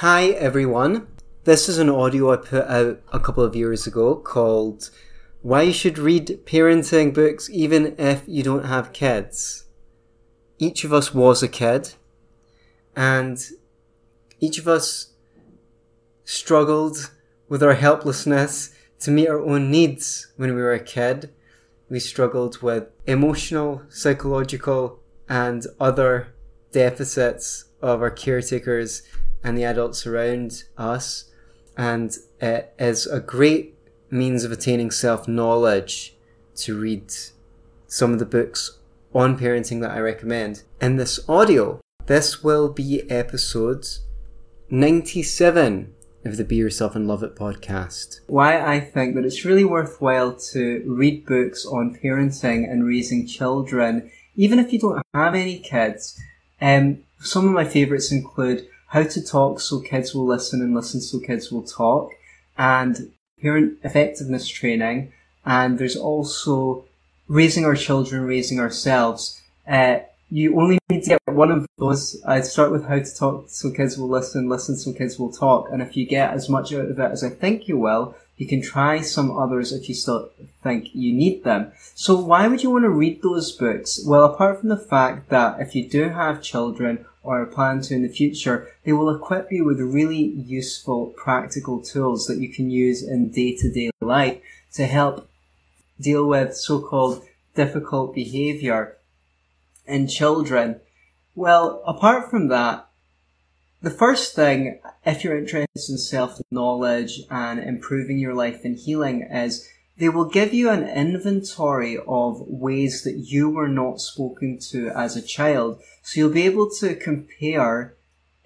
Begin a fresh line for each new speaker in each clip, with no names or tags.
Hi everyone. This is an audio I put out a couple of years ago called Why You Should Read Parenting Books Even If You Don't Have Kids. Each of us was a kid, and each of us struggled with our helplessness to meet our own needs when we were a kid. We struggled with emotional, psychological, and other deficits of our caretakers and the adults around us. And it is a great means of attaining self knowledge to read some of the books on parenting that I recommend. In this audio, this will be episode 97 of the Be Yourself and Love It podcast. Why I think that it's really worthwhile to read books on parenting and raising children, even if you don't have any kids. Um, some of my favourites include How to Talk So Kids Will Listen and Listen So Kids Will Talk, and Parent Effectiveness Training, and there's also Raising Our Children, Raising Ourselves. Uh, you only need to get one of those. I'd start with how to talk so kids will listen, listen so kids will talk. And if you get as much out of it as I think you will, you can try some others if you still think you need them. So why would you want to read those books? Well, apart from the fact that if you do have children or plan to in the future, they will equip you with really useful practical tools that you can use in day to day life to help deal with so-called difficult behavior in children? Well, apart from that, the first thing, if you're interested in self-knowledge and improving your life and healing is they will give you an inventory of ways that you were not spoken to as a child. So you'll be able to compare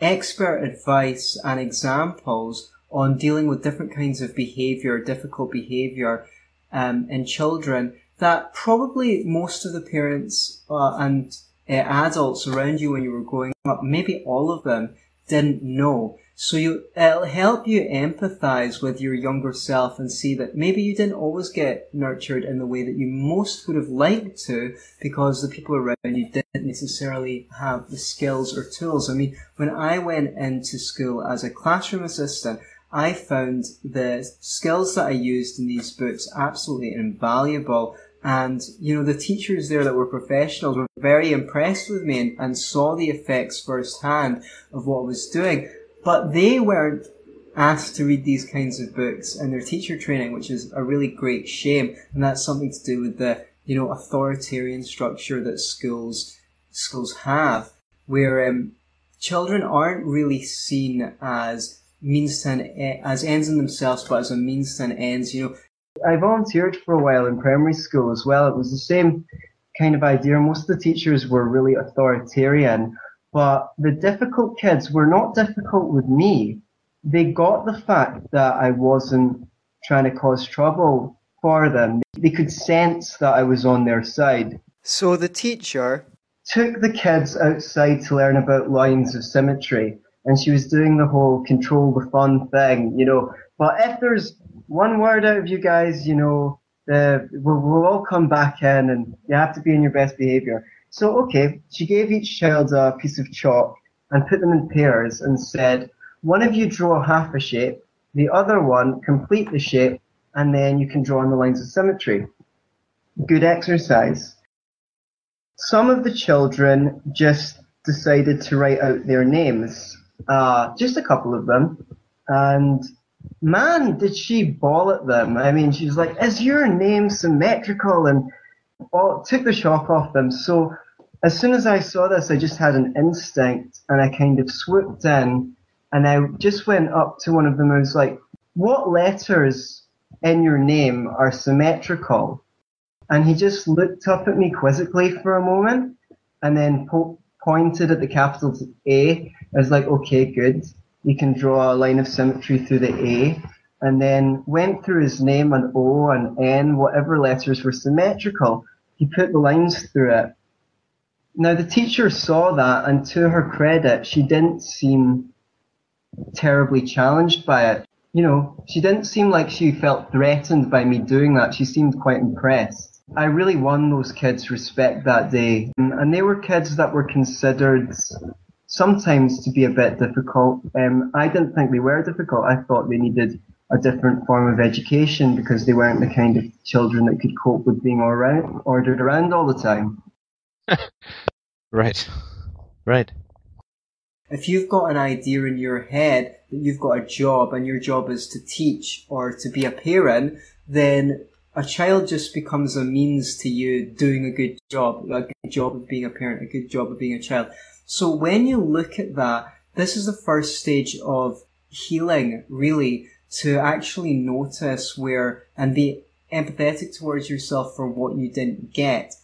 expert advice and examples on dealing with different kinds of behavior, difficult behavior um, in children that probably most of the parents uh, and uh, adults around you when you were growing up, maybe all of them, didn't know. So you, it'll help you empathize with your younger self and see that maybe you didn't always get nurtured in the way that you most would have liked to because the people around you didn't necessarily have the skills or tools. I mean, when I went into school as a classroom assistant, I found the skills that I used in these books absolutely invaluable and, you know, the teachers there that were professionals were very impressed with me and, and saw the effects firsthand of what I was doing. But they weren't asked to read these kinds of books in their teacher training, which is a really great shame. And that's something to do with the, you know, authoritarian structure that schools, schools have, where, um, children aren't really seen as means to an, as ends in themselves, but as a means to an ends. You know, I volunteered for a while in primary school as well. It was the same kind of idea. Most of the teachers were really authoritarian, but the difficult kids were not difficult with me. They got the fact that I wasn't trying to cause trouble for them. They could sense that I was on their side.
So the teacher
took the kids outside to learn about lines of symmetry and she was doing the whole control the fun thing, you know. But if there's one word out of you guys, you know, the, we'll, we'll all come back in and you have to be in your best behavior. So, okay, she gave each child a piece of chalk and put them in pairs and said, one of you draw half a shape, the other one complete the shape, and then you can draw on the lines of symmetry. Good exercise. Some of the children just decided to write out their names, uh, just a couple of them, and man, did she bawl at them. I mean, she's like, is your name symmetrical? And all, took the shock off them. So as soon as I saw this, I just had an instinct and I kind of swooped in and I just went up to one of them and was like, what letters in your name are symmetrical? And he just looked up at me quizzically for a moment and then po- pointed at the capital A. I was like, okay, good you can draw a line of symmetry through the A, and then went through his name and O and N, whatever letters were symmetrical. He put the lines through it. Now the teacher saw that, and to her credit, she didn't seem terribly challenged by it. You know, she didn't seem like she felt threatened by me doing that. She seemed quite impressed. I really won those kids' respect that day, and they were kids that were considered
sometimes to be a bit difficult. Um, I didn't think they were difficult. I thought they needed a different form of education because they weren't the kind of children that could cope with being around, ordered around all the time.
right. Right.
If you've got an idea in your head that you've got a job and your job is to teach or to be a parent, then a child just becomes a means to you doing a good job, a good job of being a parent, a good job of being a child. So when you look at that, this is the first stage of healing, really, to actually notice where and be empathetic towards yourself for what you didn't get.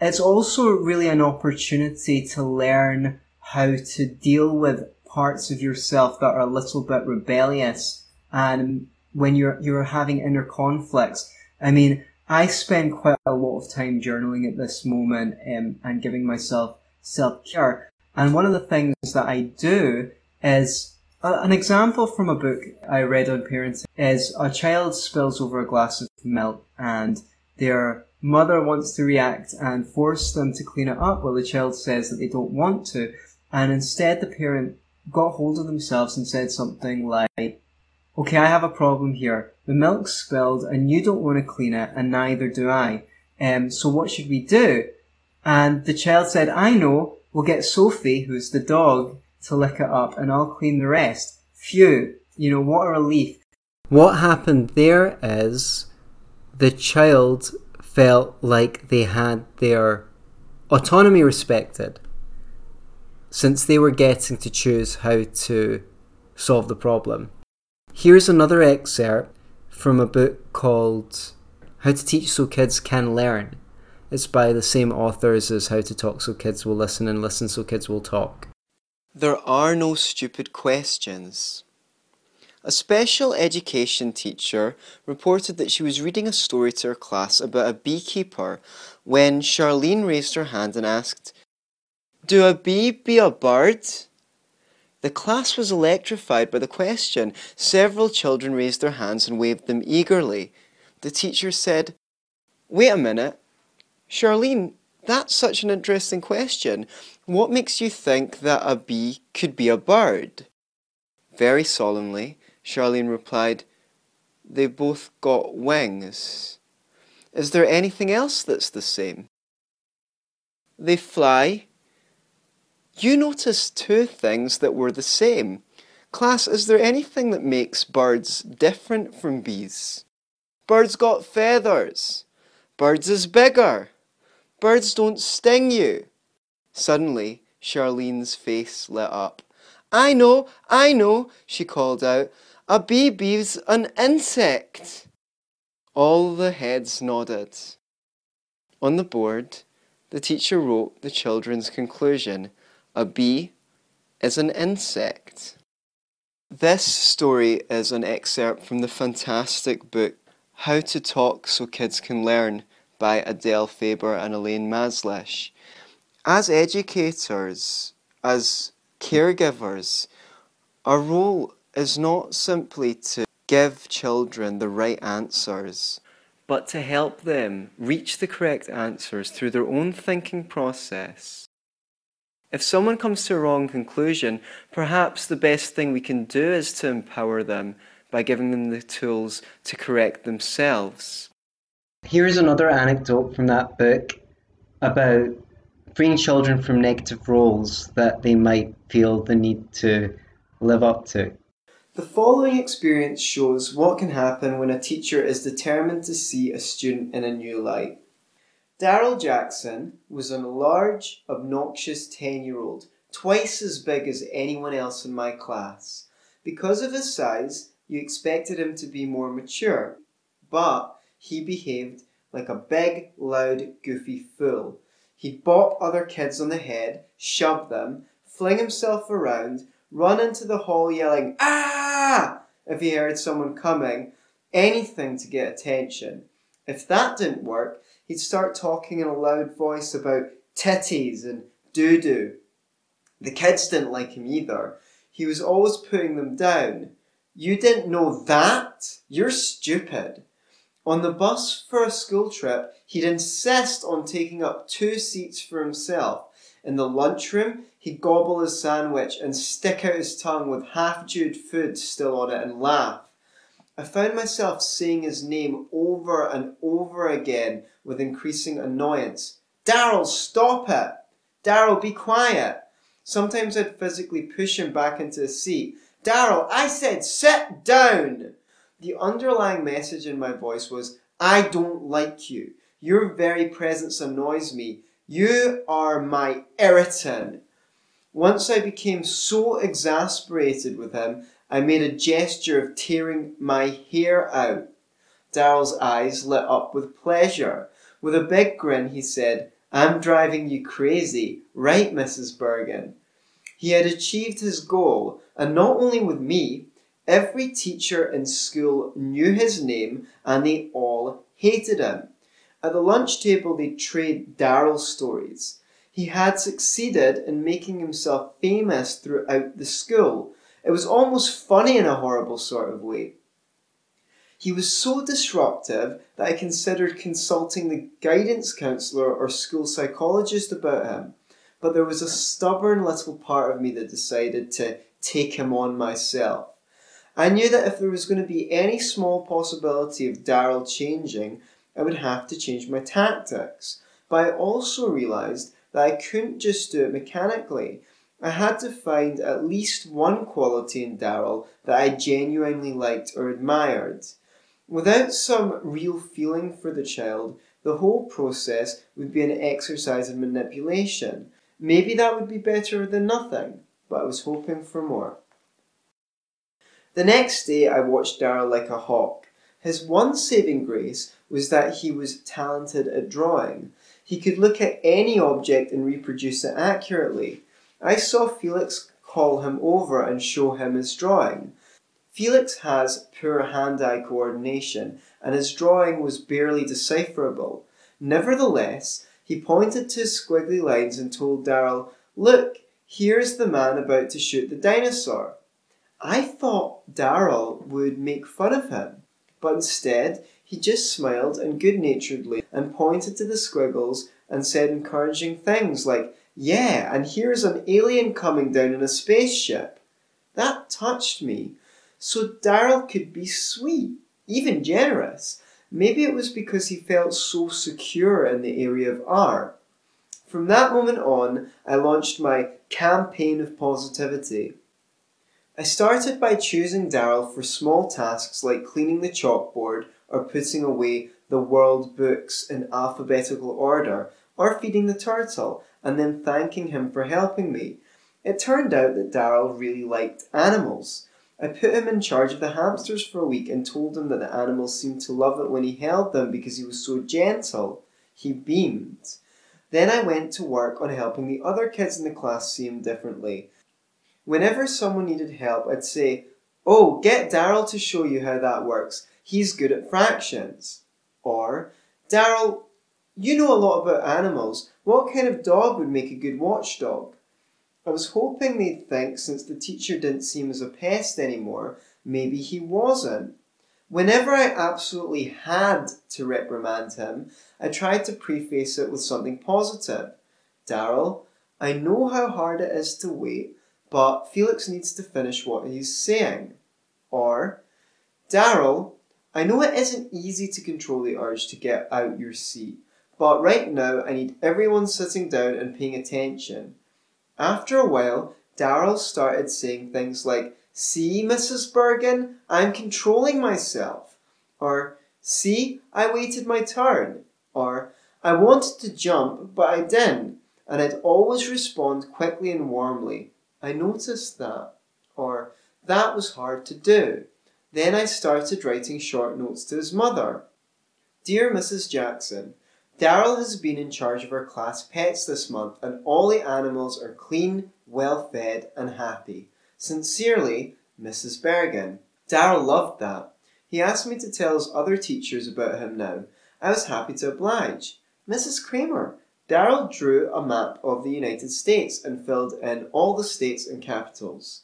It's also really an opportunity to learn how to deal with parts of yourself that are a little bit rebellious and when you're you're having inner conflicts. I mean, I spend quite a lot of time journaling at this moment um, and giving myself self care. And one of the things that I do is an example from a book I read on parenting is a child spills over a glass of milk and their mother wants to react and force them to clean it up while the child says that they don't want to. And instead the parent got hold of themselves and said something like, okay, I have a problem here. The milk's spilled and you don't want to clean it and neither do I. Um, so what should we do? And the child said, I know, we'll get Sophie, who's the dog, to lick it up and I'll clean the rest. Phew, you know, what a relief.
What happened there is the child felt like they had their autonomy respected since they were getting to choose how to solve the problem. Here's another excerpt from a book called How to Teach So Kids Can Learn. It's by the same authors as How to Talk So Kids Will Listen and Listen So Kids Will Talk.
There are no stupid questions. A special education teacher reported that she was reading a story to her class about a beekeeper when Charlene raised her hand and asked, Do a bee be a bird? The class was electrified by the question. Several children raised their hands and waved them eagerly. The teacher said, Wait a minute. Charlene, that's such an interesting question. What makes you think that a bee could be a bird? Very solemnly, Charlene replied, They've both got wings. Is there anything else that's the same? They fly. You noticed two things that were the same. Class, is there anything that makes birds different from bees? Birds got feathers. Birds is bigger. Birds don't sting you. Suddenly, Charlene's face lit up. I know, I know, she called out. A bee bee's an insect. All the heads nodded. On the board, the teacher wrote the children's conclusion A bee is an insect. This story is an excerpt from the fantastic book How to Talk So Kids Can Learn by Adele Faber and Elaine Mazlish as educators, as caregivers, our role is not simply to give children the right answers, but to help them reach the correct answers through their own thinking process. If someone comes to a wrong conclusion, perhaps the best thing we can do is to empower them by giving them the tools to correct themselves.
Here's another anecdote from that book about freeing children from negative roles that they might feel the need to live up to.
The following experience shows what can happen when a teacher is determined to see a student in a new light. Daryl Jackson was a large, obnoxious 10 year old, twice as big as anyone else in my class. Because of his size, you expected him to be more mature, but he behaved like a big, loud, goofy fool He'd bop other kids on the head, shove them, fling himself around, run into the hall yelling, Ah! if he heard someone coming, anything to get attention. If that didn't work, he'd start talking in a loud voice about titties and doo doo. The kids didn't like him either. He was always putting them down. You didn't know that? You're stupid. On the bus for a school trip, he'd insist on taking up two seats for himself. In the lunchroom, He'd gobble his sandwich and stick out his tongue with half chewed food still on it and laugh. I found myself saying his name over and over again with increasing annoyance. Daryl, stop it! Daryl, be quiet! Sometimes I'd physically push him back into his seat. Daryl, I said sit down! The underlying message in my voice was, I don't like you. Your very presence annoys me. You are my irritant. Once I became so exasperated with him I made a gesture of tearing my hair out. Daryl's eyes lit up with pleasure. With a big grin, he said, I'm driving you crazy, right, Mrs. Bergen? He had achieved his goal, and not only with me, every teacher in school knew his name and they all hated him. At the lunch table, they trade Daryl stories. He had succeeded in making himself famous throughout the school it was almost funny in a horrible sort of way. He was so disruptive that I considered consulting the guidance counsellor or school psychologist about him, but there was a stubborn little part of me that decided to take him on myself. I knew that if there was going to be any small possibility of Daryl changing, I would have to change my tactics. But I also realised that I couldn't just do it mechanically. I had to find at least one quality in Daryl that I genuinely liked or admired. Without some real feeling for the child, the whole process would be an exercise in manipulation. Maybe that would be better than nothing, but I was hoping for more. The next day I watched Daryl like a hawk. His one saving grace was that he was talented at drawing. He could look at any object and reproduce it accurately. I saw Felix call him over and show him his drawing. Felix has poor hand-eye coordination, and his drawing was barely decipherable. Nevertheless, he pointed to his squiggly lines and told Daryl, Look, here's the man about to shoot the dinosaur. I thought Daryl would make fun of him, but instead he just smiled and good naturedly and pointed to the squiggles and said encouraging things like, yeah, and here's an alien coming down in a spaceship. That touched me. So Daryl could be sweet, even generous. Maybe it was because he felt so secure in the area of art. From that moment on, I launched my campaign of positivity. I started by choosing Daryl for small tasks like cleaning the chalkboard or putting away the world books in alphabetical order or feeding the turtle and then thanking him for helping me. It turned out that Daryl really liked animals. I put him in charge of the hamsters for a week and told him that the animals seemed to love it when he held them because he was so gentle. He beamed. Then I went to work on helping the other kids in the class see him differently. Whenever someone needed help, I'd say, Oh, get Daryl to show you how that works. He's good at fractions. Or, Daryl, you know a lot about animals. What kind of dog would make a good watchdog? I was hoping they'd think, since the teacher didn't seem as a pest anymore, maybe he wasn't. Whenever I absolutely had to reprimand him, I tried to preface it with something positive. Daryl, I know how hard it is to wait, but Felix needs to finish what he's saying. Or, Daryl, I know it isn't easy to control the urge to get out your seat, but right now, I need everyone sitting down and paying attention. After a while, Daryl started saying things like, See, Mrs. Bergen, I'm controlling myself. Or, See, I waited my turn. Or, I wanted to jump, but I didn't. And I'd always respond quickly and warmly. I noticed that. Or, that was hard to do. Then I started writing short notes to his mother. Dear Mrs. Jackson, Daryl has been in charge of our class pets this month, and all the animals are clean, well fed, and happy. Sincerely, Mrs. Bergen. Daryl loved that. He asked me to tell his other teachers about him now. I was happy to oblige. Mrs. Kramer, Daryl drew a map of the United States and filled in all the states and capitals.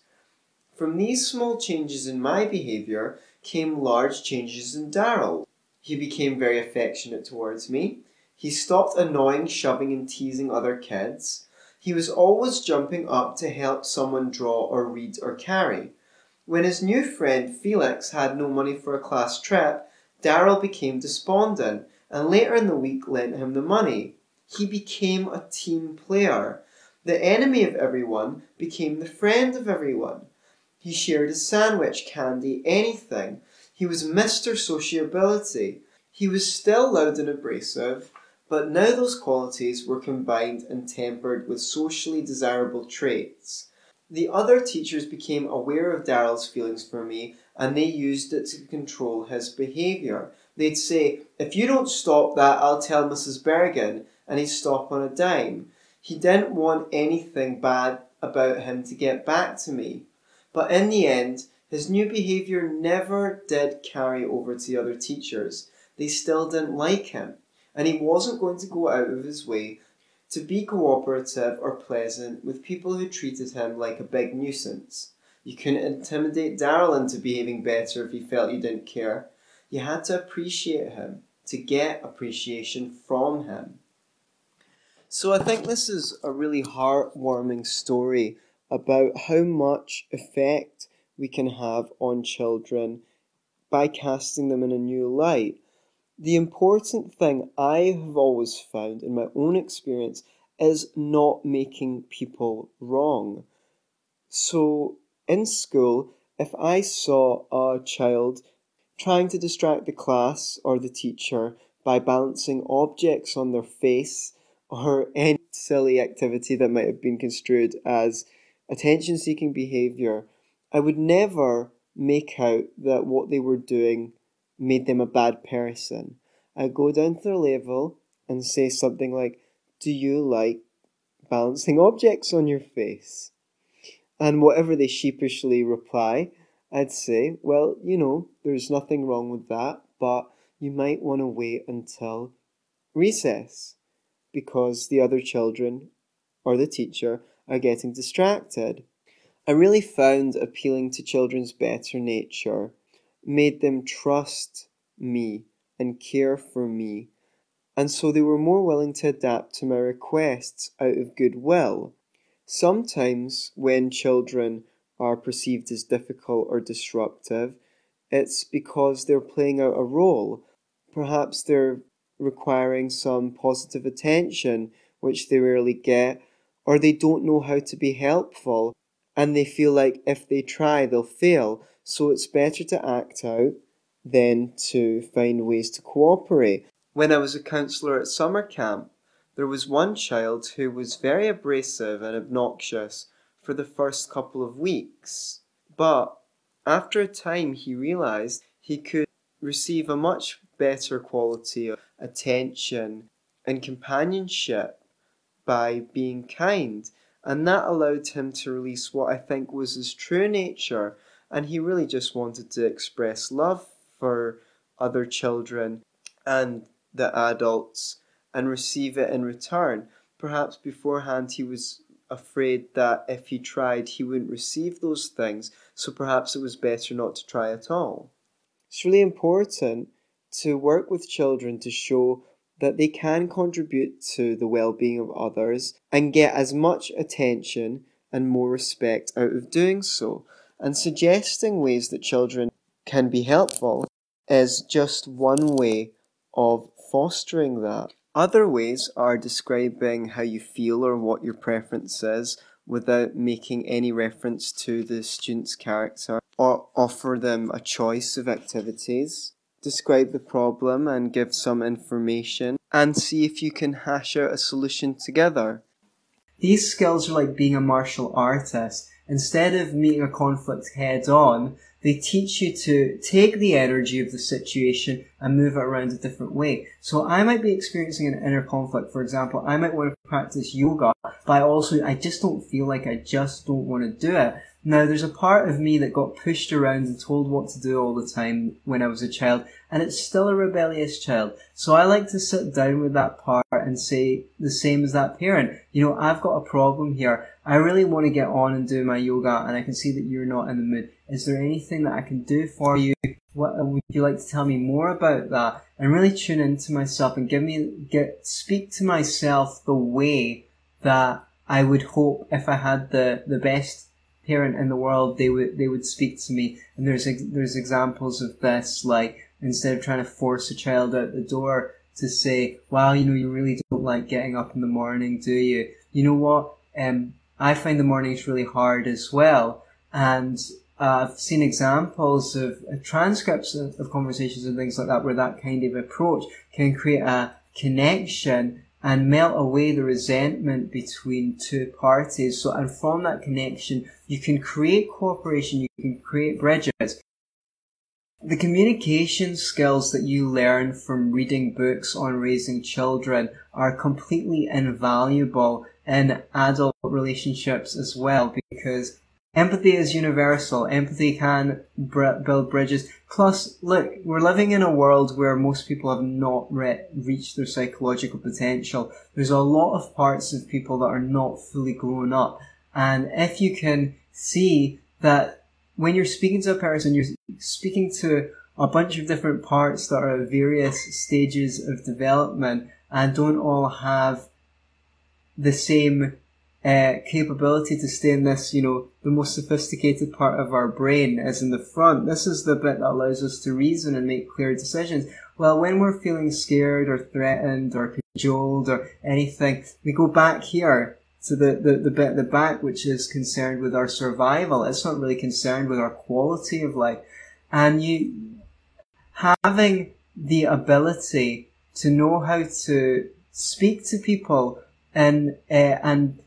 From these small changes in my behaviour came large changes in Daryl. He became very affectionate towards me. He stopped annoying, shoving, and teasing other kids. He was always jumping up to help someone draw or read or carry. When his new friend Felix had no money for a class trip, Daryl became despondent and later in the week lent him the money. He became a team player. The enemy of everyone became the friend of everyone. He shared a sandwich, candy, anything. He was Mr. Sociability. He was still loud and abrasive, but now those qualities were combined and tempered with socially desirable traits. The other teachers became aware of Daryl's feelings for me and they used it to control his behaviour. They'd say, If you don't stop that, I'll tell Mrs. Bergen, and he'd stop on a dime. He didn't want anything bad about him to get back to me. But in the end, his new behaviour never did carry over to the other teachers. They still didn't like him, and he wasn't going to go out of his way to be cooperative or pleasant with people who treated him like a big nuisance. You couldn't intimidate Daryl into behaving better if he felt you didn't care. You had to appreciate him to get appreciation from him. So I think this is a really heartwarming story about how much effect we can have on children by casting them in a new light. The important thing I have always found in my own experience is not making people wrong. So in school, if I saw a child trying to distract the class or the teacher by balancing objects on their face or any silly activity that might have been construed as attention seeking behaviour, I would never make out that what they were doing made them a bad person. I go down to their level and say something like, Do you like balancing objects on your face? And whatever they sheepishly reply, I'd say, Well, you know, there's nothing wrong with that, but you might want to wait until recess because the other children or the teacher are getting distracted. I really found appealing to children's better nature made them trust me and care for me, and so they were more willing to adapt to my requests out of goodwill. Sometimes, when children are perceived as difficult or disruptive, it's because they're playing out a role. Perhaps they're requiring some positive attention, which they rarely get, or they don't know how to be helpful and they feel like if they try, they'll fail. So it's better to act out than to find ways to cooperate. When I was a counsellor at summer camp, there was one child who was very abrasive and obnoxious for the first couple of weeks. But after a time, he realised he could receive a much better quality of attention and companionship by being kind and that allowed him to release what I think was his true nature, and he really just wanted to express love for other children and the adults and receive it in return. Perhaps beforehand he was afraid that if he tried he wouldn't receive those things, so perhaps it was better not to try at all. It's really important to work with children to show that they can contribute to the well being of others and get as much attention and more respect out of doing so. And suggesting ways that children can be helpful is just one way of fostering that. Other ways are describing how you feel or what your preference is without making any reference to the student's character, or offer them a choice of activities describe the problem and give some information, and see if you can hash out a solution together.
These skills are like being a martial artist. Instead of meeting a conflict head on, they teach you to take the energy of the situation and move it around a different way. So I might be experiencing an inner conflict. For example, I might want to practice yoga, but I also, I just don't feel like I just don't want to do it. Now, there's a part of me that got pushed around and told what to do all the time when I was a child, and it's still a rebellious child. So I like to sit down with that part and say the same as that parent. You know, I've got a problem here. I really want to get on and do my yoga, and I can see that you're not in the mood. Is there anything that I can do for you? What would you like to tell me more about that? And really tune into myself and give me get speak to myself the way that
I would hope if I had the, the best parent in the world, they would they would speak to me. And there's there's examples of this, like instead of trying to force a child out the door, to say, "Wow, you know, you really don't like getting up in the morning, do you?" You know what? Um, I find the mornings really hard as well, and uh, I've seen examples of uh, transcripts of, of conversations and things like that where that kind of approach can create a connection and melt away the resentment between two parties. So, and from that connection, you can create cooperation, you can create bridges. The communication skills that you learn from reading books on raising children are completely invaluable in adult relationships as well because empathy is universal. Empathy can br- build bridges. Plus, look, we're living in a world where most people have not re- reached their psychological potential. There's a lot of parts of people that are not fully grown up. And if you can see that when you're speaking to a person, you're speaking to a bunch of different parts that are at various stages of development and don't all have the same uh, capability to stay in this, you know, the most sophisticated part of our brain as in the front. This is the bit that allows us to reason and make clear decisions. Well, when we're feeling scared or threatened or cajoled or anything, we go back here to the, the, the bit at the back, which is concerned with our survival. It's not really concerned with our quality of life. And you, having the ability to know how to speak to people and, uh, and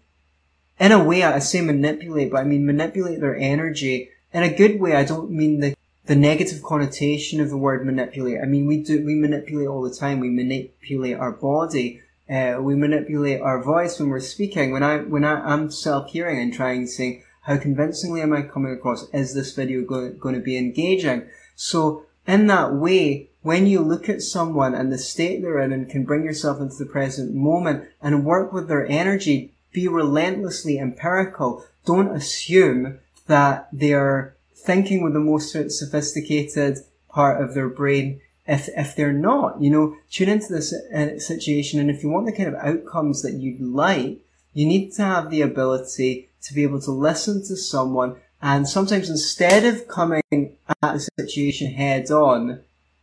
in a way, I say manipulate, but I mean manipulate their energy in a good way. I don't mean the, the negative connotation of the word manipulate. I mean, we do, we manipulate all the time. We manipulate our body uh, we manipulate our voice when we're speaking. When I when I, am self-hearing and trying to say how convincingly am I coming across? Is this video go- going to be engaging? So in that way, when you look at someone and the state they're in and can bring yourself into the present moment and work with their energy, be relentlessly empirical. Don't assume that they're thinking with the most sophisticated part of their brain if if they're not, you know, tune into this uh, situation, and if you want the kind of outcomes that you'd like, you need to have the ability to be able to listen to someone, and sometimes instead of coming at the situation head on,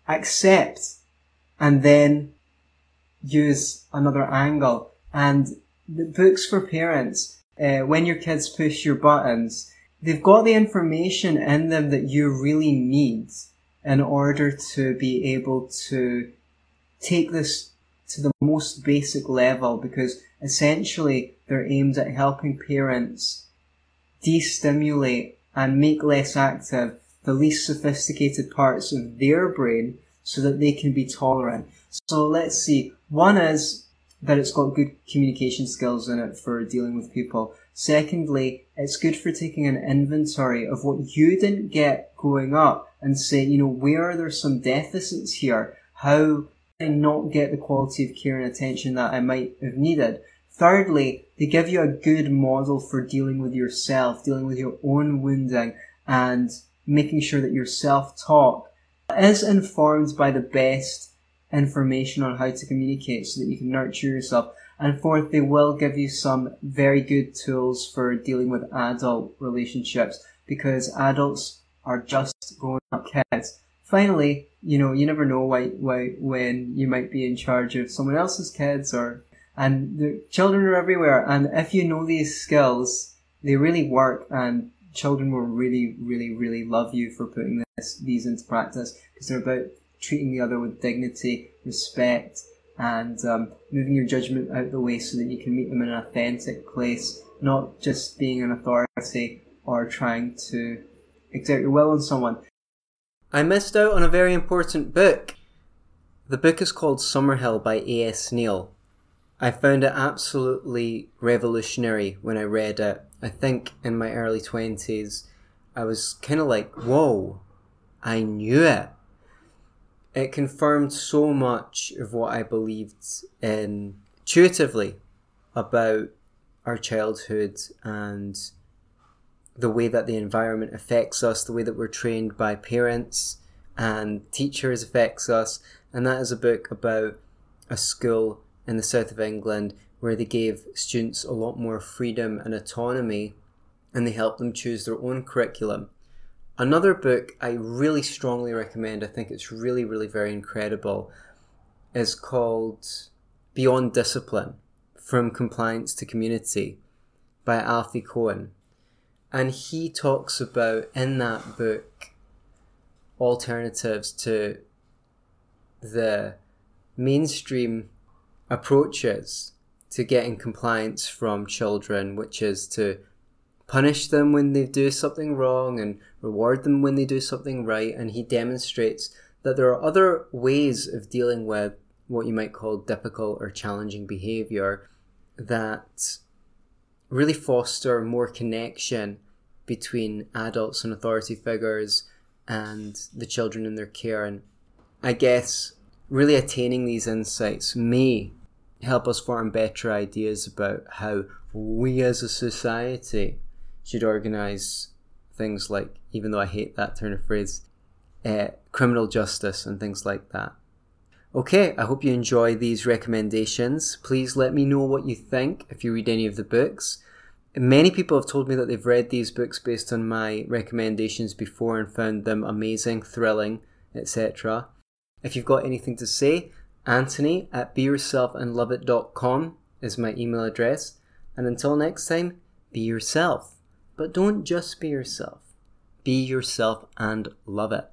accept, and then use another angle. And the books for parents, uh, when your kids push your buttons, they've got the information in them that you really need in order to be able to take this to the most basic level because essentially they're aimed at helping parents destimulate and make less active the least sophisticated parts of their brain so that they can be tolerant. So let's see. One is that it's got good communication skills in it for dealing with people. Secondly, it's good for taking an inventory of what you didn't get growing up and say, you know, where are there some deficits here? How did I not get the quality of care and attention that I might have needed? Thirdly, they give you a good model for dealing with yourself, dealing with your own wounding and making sure that your self-talk is informed by the best information on how to communicate so that you can nurture yourself. And fourth, they will give you some very good tools for dealing with adult relationships because adults are just grown up kids. Finally, you know, you never know why, why, when you might be in charge of someone else's kids or, and the children are everywhere. And if you know these skills, they really work and children will really, really, really love you for putting this, these into practice because they're about treating the other with dignity, respect, and um, moving your judgment out the way so that you can meet them in an authentic place, not just being an authority or trying to exert your will on someone.
I missed out on a very important book. The book is called Summerhill by A.S. Neill. I found it absolutely revolutionary when I read it. I think in my early 20s, I was kind of like, whoa, I knew it it confirmed so much of what I believed in intuitively about our childhood and the way that the environment affects us, the way that we're trained by parents and teachers affects us. And that is a book about a school in the south of England
where they gave students a lot more freedom and autonomy and they helped them choose their own curriculum. Another book I really strongly recommend, I think it's really, really very incredible, is called Beyond Discipline From Compliance to Community by Alfie Kohn. And he talks about in that book alternatives to the mainstream approaches to getting compliance from children, which is to punish them when they do something wrong and reward them when they do something right. And he demonstrates that there are other ways of dealing with what you might call difficult or challenging behavior that really foster more connection between adults and authority figures and the children in their care. And I guess really attaining these insights may help us form better ideas about how we as a society should organise things like, even though I hate that turn of phrase, uh, criminal justice and things like that. Okay, I hope you enjoy these recommendations. Please let me know what you think if you read any of the books. Many people have told me that they've read these books based on my recommendations before and found them amazing, thrilling, etc. If you've got anything to say, Anthony at beyourselfandloveit.com is my email address. And until next time, be yourself. But don't just be yourself. Be yourself and love it.